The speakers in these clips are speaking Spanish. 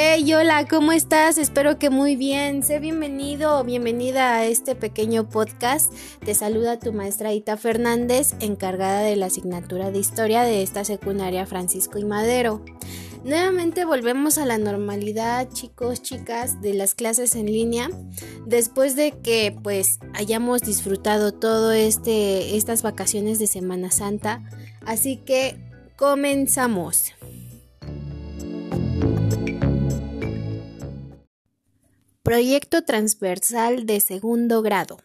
Hey, hola, ¿cómo estás? Espero que muy bien. Sé bienvenido o bienvenida a este pequeño podcast. Te saluda tu maestra Ita Fernández, encargada de la asignatura de historia de esta secundaria Francisco y Madero. Nuevamente volvemos a la normalidad, chicos, chicas, de las clases en línea, después de que pues hayamos disfrutado todo este estas vacaciones de Semana Santa. Así que comenzamos. Proyecto transversal de segundo grado.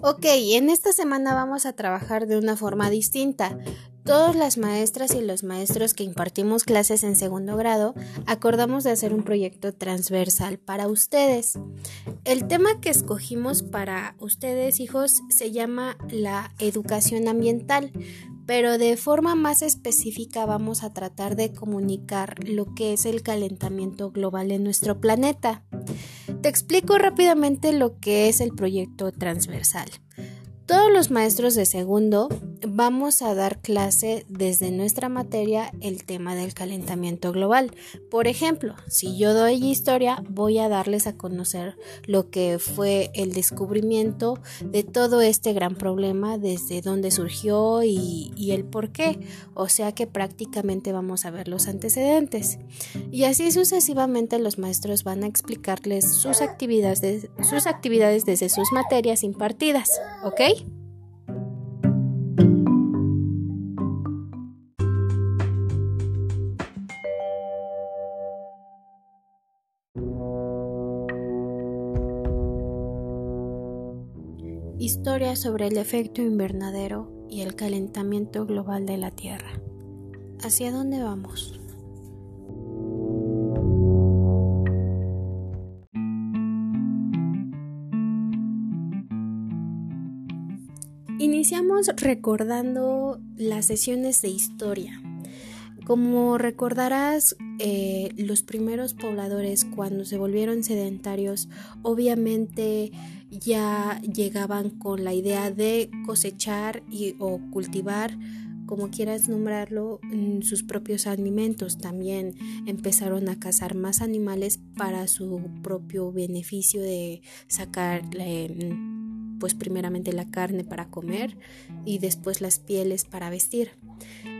Ok, en esta semana vamos a trabajar de una forma distinta. Todas las maestras y los maestros que impartimos clases en segundo grado acordamos de hacer un proyecto transversal para ustedes. El tema que escogimos para ustedes, hijos, se llama la educación ambiental, pero de forma más específica vamos a tratar de comunicar lo que es el calentamiento global en nuestro planeta. Te explico rápidamente lo que es el proyecto transversal. Todos los maestros de segundo vamos a dar clase desde nuestra materia el tema del calentamiento global. Por ejemplo, si yo doy historia, voy a darles a conocer lo que fue el descubrimiento de todo este gran problema, desde dónde surgió y, el por qué. O sea que prácticamente vamos a ver los antecedentes. Y así sucesivamente los maestros van a explicarles sus actividades, sus actividades desde sus materias impartidas. ¿Ok? Historia sobre el efecto invernadero y el calentamiento global de la Tierra. ¿Hacia dónde vamos? Iniciamos recordando las sesiones de historia. Como recordarás, eh, los primeros pobladores cuando se volvieron sedentarios obviamente ya llegaban con la idea de cosechar y, o cultivar como quieras nombrarlo, sus propios alimentos. También empezaron a cazar más animales para su propio beneficio de sacar pues primeramente la carne para comer y después las pieles para vestir.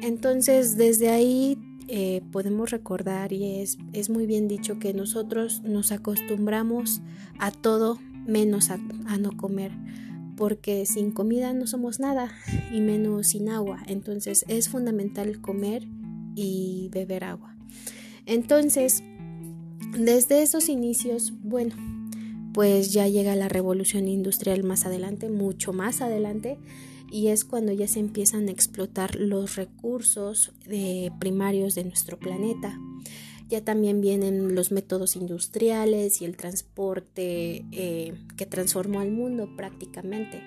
Entonces desde ahí eh, podemos recordar y es, es muy bien dicho que nosotros nos acostumbramos a todo menos a, no comer porque sin comida no somos nada y menos sin agua. Entonces es fundamental comer y beber agua. Entonces, desde esos inicios, bueno, pues ya llega la revolución industrial más adelante, mucho más adelante, y es cuando ya se empiezan a explotar los recursos eh, primarios de nuestro planeta. Ya también vienen los métodos industriales y el transporte eh, que transformó al mundo prácticamente.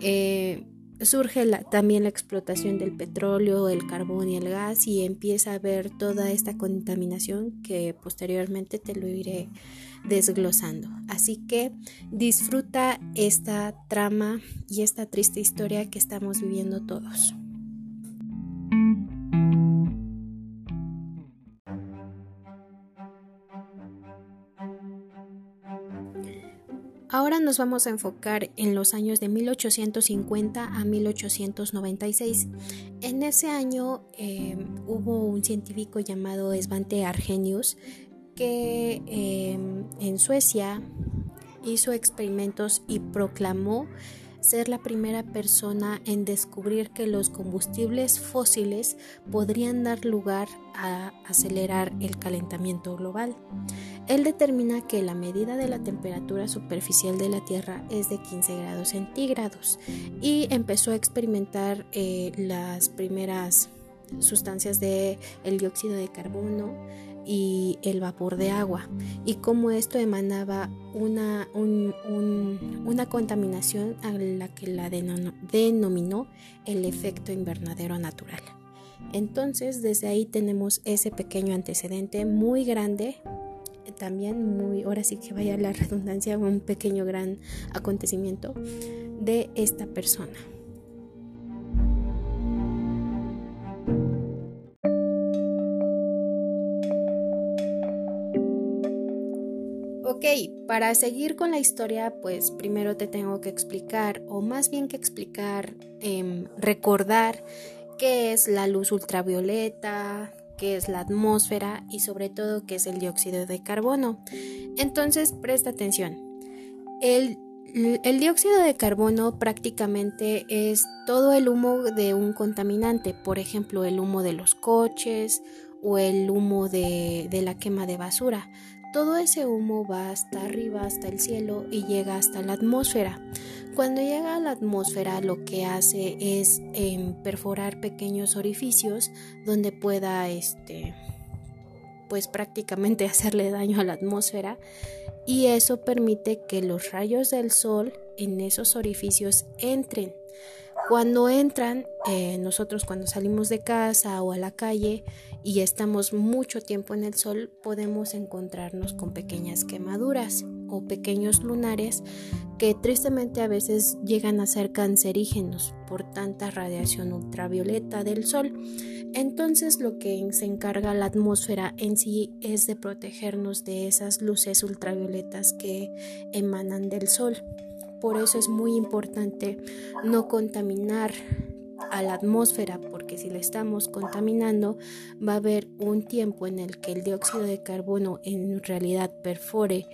Eh, surge también la explotación del petróleo, el carbón y el gas y empieza a haber toda esta contaminación que posteriormente te lo iré desglosando. Así que disfruta esta trama y esta triste historia que estamos viviendo todos. Ahora nos vamos a enfocar en los años de 1850 a 1896. En ese año eh, hubo un científico llamado Svante Arrhenius que eh, en Suecia hizo experimentos y proclamó ser la primera persona en descubrir que los combustibles fósiles podrían dar lugar a acelerar el calentamiento global. Él determina que la medida de la temperatura superficial de la Tierra es de 15 grados centígrados y empezó a experimentar eh, las primeras sustancias de el dióxido de carbono y el vapor de agua y cómo esto emanaba una, una contaminación a la que la denominó el efecto invernadero natural. Entonces desde ahí tenemos ese pequeño antecedente muy grande también muy, ahora sí que vaya la redundancia, un pequeño gran acontecimiento de esta persona. Para seguir con la historia, pues primero te tengo que explicar, o más bien que explicar, em, recordar qué es la luz ultravioleta, qué es la atmósfera y sobre todo qué es el dióxido de carbono. Entonces, presta atención. El, dióxido de carbono prácticamente es todo el humo de un contaminante, por ejemplo, el humo de los coches o el humo de la quema de basura. Todo ese humo va hasta arriba, hasta el cielo y llega hasta la atmósfera. Cuando llega a la atmósfera lo que hace es em, perforar pequeños orificios donde pueda este pues prácticamente hacerle daño a la atmósfera y eso permite que los rayos del sol en esos orificios entren. Cuando entran, eh, nosotros cuando salimos de casa o a la calle y estamos mucho tiempo en el sol, podemos encontrarnos con pequeñas quemaduras o pequeños lunares que tristemente a veces llegan a ser cancerígenos por tanta radiación ultravioleta del sol. Entonces lo que se encarga la atmósfera en sí es de protegernos de esas luces ultravioletas que emanan del sol. Por eso es muy importante no contaminar a la atmósfera, porque si la estamos contaminando, va a haber un tiempo en el que el dióxido de carbono en realidad perfore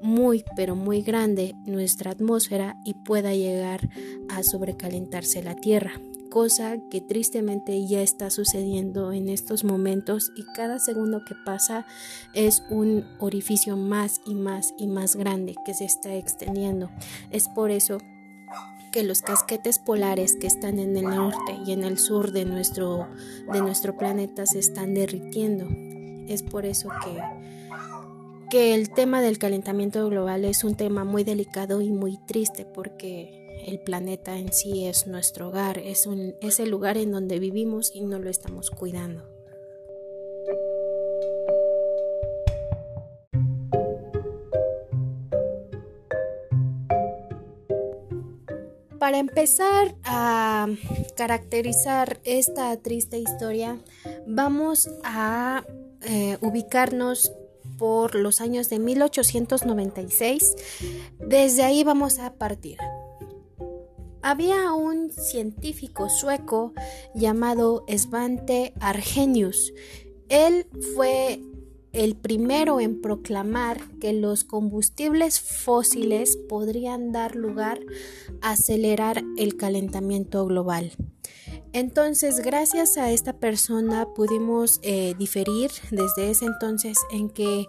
muy, pero muy grande nuestra atmósfera y pueda llegar a sobrecalentarse la Tierra cosa que tristemente ya está sucediendo en estos momentos y cada segundo que pasa es un orificio más y más y más grande que se está extendiendo. Es por eso que los casquetes polares que están en el norte y en el sur de nuestro, de nuestro planeta se están derritiendo. Es por eso que, que el tema del calentamiento global es un tema muy delicado y muy triste porque el planeta en sí es nuestro hogar, es, un, es el lugar en donde vivimos y no lo estamos cuidando. Para empezar a caracterizar esta triste historia, vamos a eh, ubicarnos por los años de 1896. Desde ahí vamos a partir. Había un científico sueco llamado Svante Arrhenius. Él fue el primero en proclamar que los combustibles fósiles podrían dar lugar a acelerar el calentamiento global. Entonces, gracias a esta persona pudimos eh, diferir desde ese entonces en que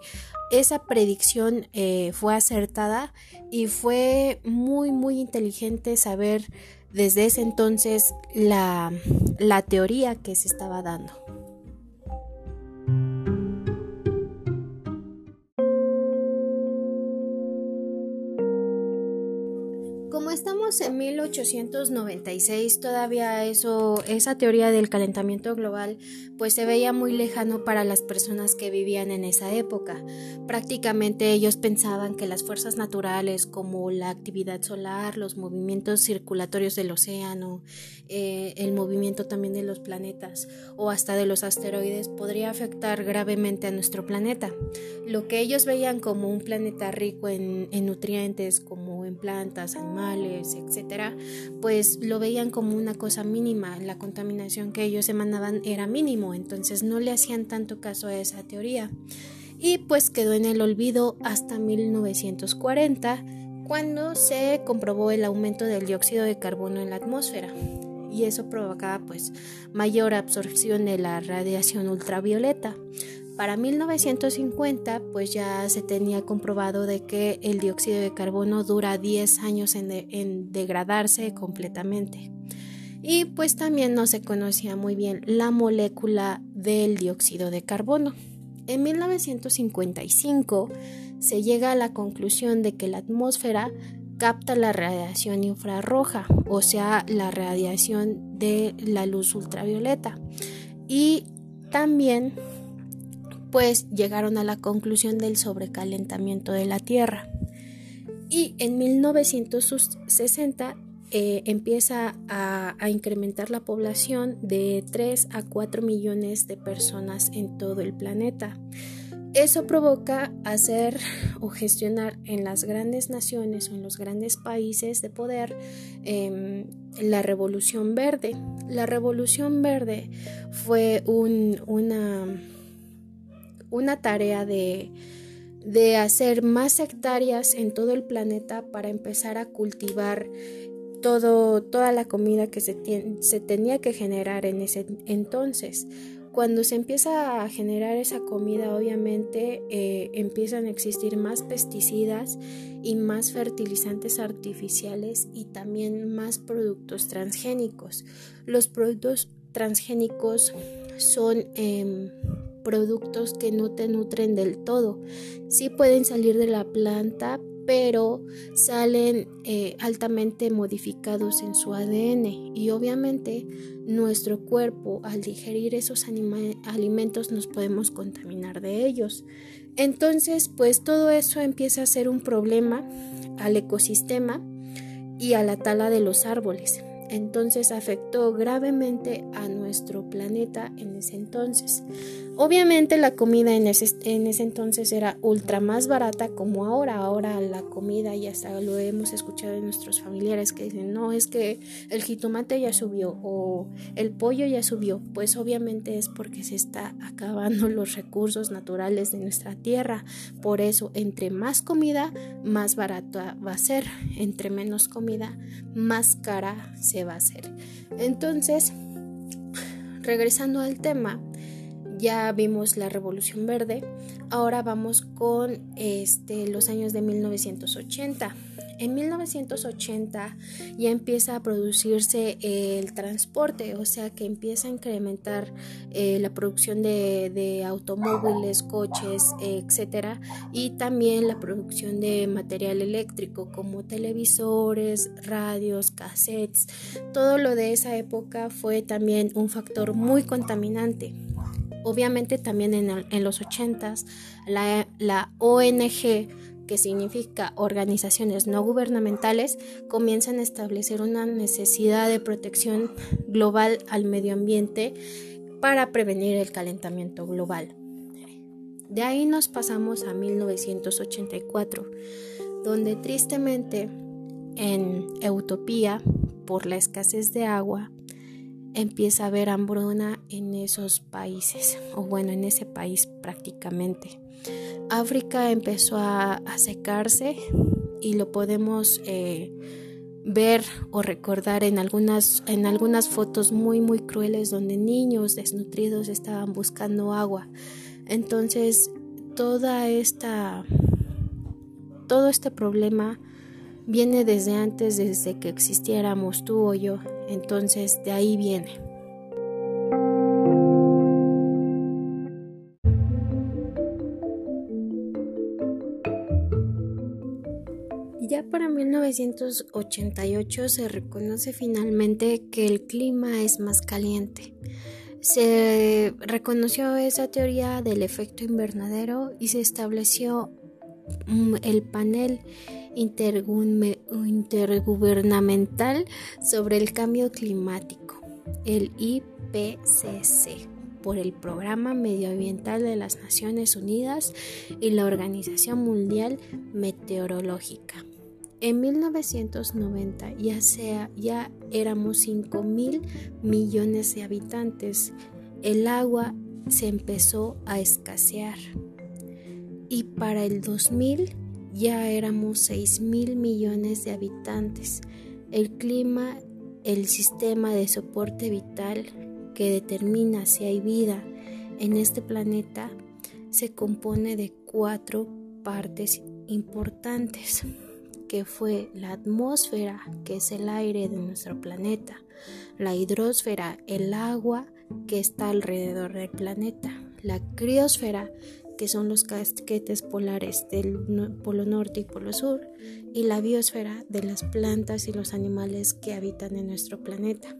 esa predicción eh, fue acertada y fue muy muy inteligente saber desde ese entonces la, la teoría que se estaba dando. En 1896, todavía eso, esa teoría del calentamiento global, pues se veía muy lejano para las personas que vivían en esa época. Prácticamente ellos pensaban que las fuerzas naturales como la actividad solar, los movimientos circulatorios del océano, eh, el movimiento también de los planetas o hasta de los asteroides podría afectar gravemente a nuestro planeta. Lo que ellos veían como un planeta rico en nutrientes, como en plantas, animales, etcétera, pues lo veían como una cosa mínima. La contaminación que ellos emanaban era mínimo, entonces no le hacían tanto caso a esa teoría. Y pues quedó en el olvido hasta 1940, cuando se comprobó el aumento del dióxido de carbono en la atmósfera y eso provocaba pues mayor absorción de la radiación ultravioleta. Para 1950 pues ya se tenía comprobado de que el dióxido de carbono dura 10 años en, degradarse completamente. Y pues también no se conocía muy bien la molécula del dióxido de carbono. En 1955 se llega a la conclusión de que la atmósfera capta la radiación infrarroja, o sea, la radiación de la luz ultravioleta. Y también pues llegaron a la conclusión del sobrecalentamiento de la Tierra. Y en 1960 eh, empieza a, incrementar la población de 3 a 4 millones de personas en todo el planeta. eso provoca hacer o gestionar en las grandes naciones o en los grandes países de poder em, la revolución verde. La revolución verde fue una, una tarea de, de hacer más hectáreas en todo el planeta para empezar a cultivar todo, toda la comida que se, se tenía que generar en ese entonces. Cuando se empieza a generar esa comida, obviamente eh, empiezan a existir más pesticidas y más fertilizantes artificiales y también más productos transgénicos. Los productos transgénicos son em, productos que no te nutren del todo. Sí pueden salir de la planta, pero salen eh, altamente modificados en su ADN y obviamente nuestro cuerpo al digerir esos alimentos nos podemos contaminar de ellos. Entonces, pues todo eso empieza a ser un problema al ecosistema y a la tala de los árboles entonces afectó gravemente a nuestro planeta en ese entonces. Obviamente la comida en ese, en ese, entonces era ultra más barata como ahora. Ahora la comida ya hasta lo hemos escuchado de nuestros familiares que dicen, no, es que el jitomate ya subió o el pollo ya subió. Pues obviamente es porque se está acabando los recursos naturales de nuestra tierra. Por eso, entre más comida, más barata va a ser. Entre menos comida, más cara se va a hacer. Entonces, regresando al tema, ya vimos la Revolución Verde, ahora vamos con este, los años de 1980. En 1980 ya empieza a producirse el transporte, o sea que empieza a incrementar eh, la producción de, automóviles, coches, etcétera, y también la producción de material eléctrico como televisores, radios, cassettes. Todo lo de esa época fue también un factor muy contaminante. Obviamente también en, los 80s la, ONG que significa organizaciones no gubernamentales, comienzan a establecer una necesidad de protección global al medio ambiente para prevenir el calentamiento global. De ahí nos pasamos a 1984, donde tristemente en Utopía, por la escasez de agua, empieza a haber hambruna en esos países, o bueno, en ese país prácticamente. África empezó a, secarse y lo podemos eh, ver o recordar en algunas, en algunas fotos muy muy crueles donde niños desnutridos estaban buscando agua. Entonces, toda esta todo este problema viene desde antes, desde que existiéramos tú o yo. Entonces, de ahí viene. Ya para 1988 se reconoce finalmente que el clima es más caliente. Se reconoció esa teoría del efecto invernadero y se estableció mm, el panel intergubernamental sobre el cambio climático, el IPCC por el Programa Medioambiental de las Naciones Unidas y la Organización Mundial Meteorológica. En 1990 ya, sea, ya éramos 5 mil millones de habitantes. El agua se empezó a escasear. Y para el 2000 ya éramos 6 mil millones de habitantes. El clima, el sistema de soporte vital que determina si hay vida en este planeta, se compone de cuatro partes importantes que fue la atmósfera, que es el aire de nuestro planeta, la hidrosfera, el agua que está alrededor del planeta, la criosfera, que son los casquetes polares del polo norte y polo sur, y la biosfera de las plantas y los animales que habitan en nuestro planeta.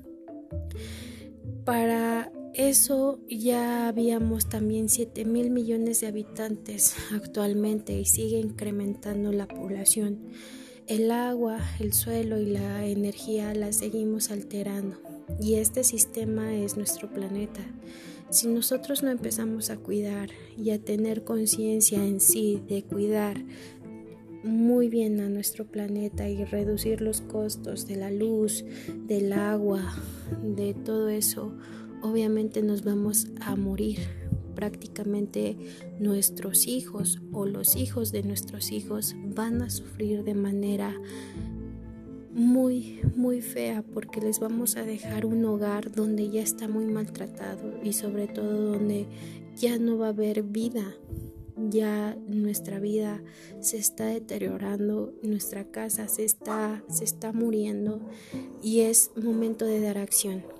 Para eso ya habíamos también 7 mil millones de habitantes actualmente y sigue incrementando la población. El agua, el suelo y la energía la seguimos alterando y este sistema es nuestro planeta. Si nosotros no empezamos a cuidar y a tener conciencia en sí de cuidar muy bien a nuestro planeta y reducir los costos de la luz, del agua, de todo eso, obviamente nos vamos a morir. Prácticamente nuestros hijos o los hijos de nuestros hijos van a sufrir de manera muy, muy fea porque les vamos a dejar un hogar donde ya está muy maltratado y sobre todo donde ya no va a haber vida ya nuestra vida se está deteriorando, nuestra casa se está, se está muriendo y es momento de dar acción.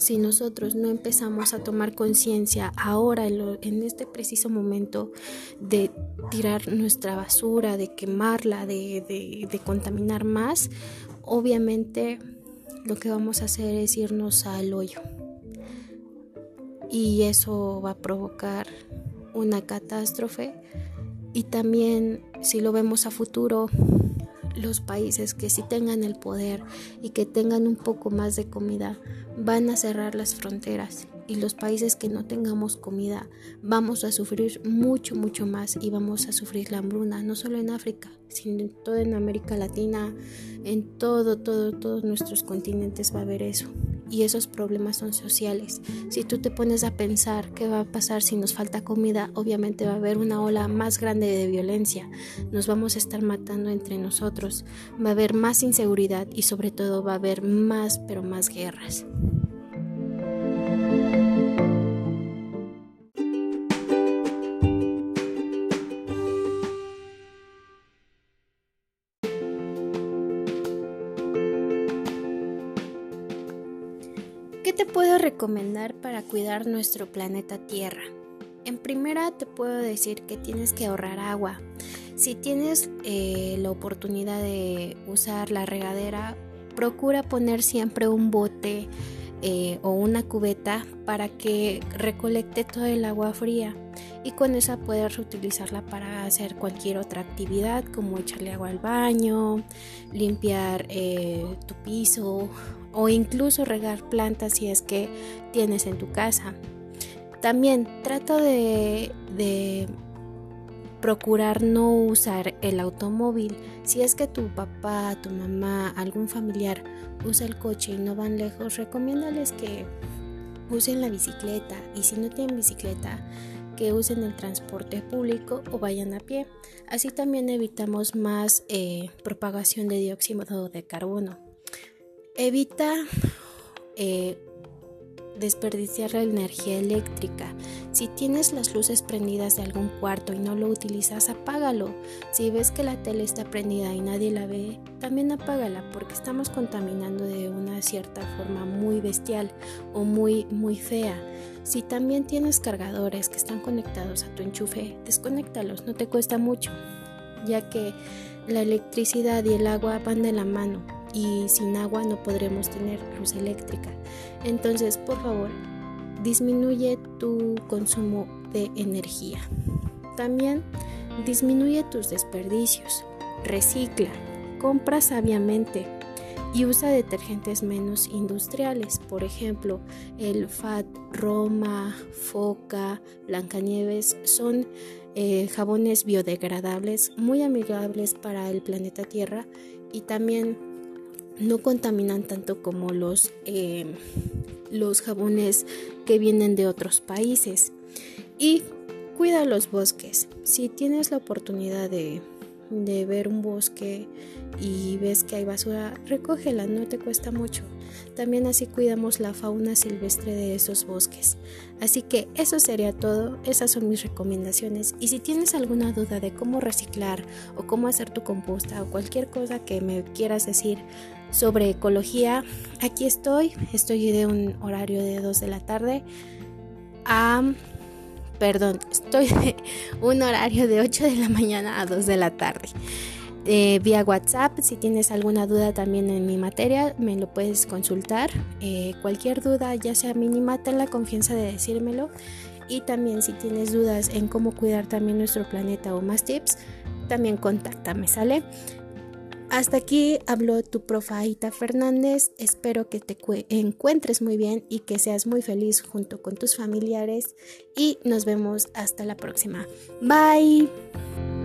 Si nosotros no empezamos a tomar conciencia ahora, en, este preciso momento, de tirar nuestra basura, de quemarla, de, contaminar más, obviamente lo que vamos a hacer es irnos al hoyo. Y eso va a provocar una catástrofe y también si lo vemos a futuro los países que sí tengan el poder y que tengan un poco más de comida van a cerrar las fronteras. Y los países que no tengamos comida vamos a sufrir mucho mucho más y vamos a sufrir la hambruna no solo en África sino en toda en América Latina en todo todo todos nuestros continentes va a haber eso y esos problemas son sociales. Si tú te pones a pensar qué va a pasar si nos falta comida, obviamente va a haber una ola más grande de violencia. Nos vamos a estar matando entre nosotros. Va a haber más inseguridad y sobre todo va a haber más, pero más guerras. Puedo recomendar para cuidar nuestro planeta Tierra? En primera te puedo decir que tienes que ahorrar agua. Si tienes eh, la oportunidad de usar la regadera, procura poner siempre un bote eh, o una cubeta para que recolecte todo el agua fría y con esa puedes reutilizarla para hacer cualquier otra actividad como echarle agua al baño, limpiar eh, tu piso o incluso regar plantas si es que tienes en tu casa. También trata de, de procurar no usar el automóvil. Si es que tu papá, tu mamá, algún familiar usa el coche y no van lejos, recomiéndales que usen la bicicleta y si no tienen bicicleta, que usen el transporte público o vayan a pie. Así también evitamos más eh, propagación de dióxido de carbono. Evita eh, desperdiciar la energía eléctrica. Si tienes las luces prendidas de algún cuarto y no lo utilizas, apágalo. Si ves que la tele está prendida y nadie la ve, también apágala porque estamos contaminando de una cierta forma muy bestial o muy muy fea. Si también tienes cargadores que están conectados a tu enchufe, desconéctalos, no te cuesta mucho, ya que la electricidad y el agua van de la mano y sin agua no podremos tener luz eléctrica. Entonces, por favor, disminuye tu consumo de energía. También disminuye tus desperdicios, recicla, compra sabiamente y usa detergentes menos industriales, por ejemplo, el FAT, Roma, Foca, Blancanieves son eh, jabones biodegradables muy amigables para el planeta Tierra y también no contaminan tanto como los, eh, los jabones que vienen de otros países. Y cuida los bosques. Si tienes la oportunidad de, de ver un bosque y ves que hay basura, recógela, no te cuesta mucho. También así cuidamos la fauna silvestre de esos bosques. Así que eso sería todo, esas son mis recomendaciones. Y si tienes alguna duda de cómo reciclar o cómo hacer tu composta o cualquier cosa que me quieras decir sobre ecología, aquí estoy. Estoy de un horario de 2 de la tarde a perdón, estoy de un horario de 8 de la mañana a 2 de la tarde. Eh, vía WhatsApp, si tienes alguna duda también en mi materia, me lo puedes consultar. Eh, cualquier duda, ya sea mínima, ten la confianza de decírmelo. Y también si tienes dudas en cómo cuidar también nuestro planeta o más tips, también contáctame, ¿sale? Hasta aquí habló tu profaita Fernández. Espero que te encuentres muy bien y que seas muy feliz junto con tus familiares. Y nos vemos hasta la próxima. Bye.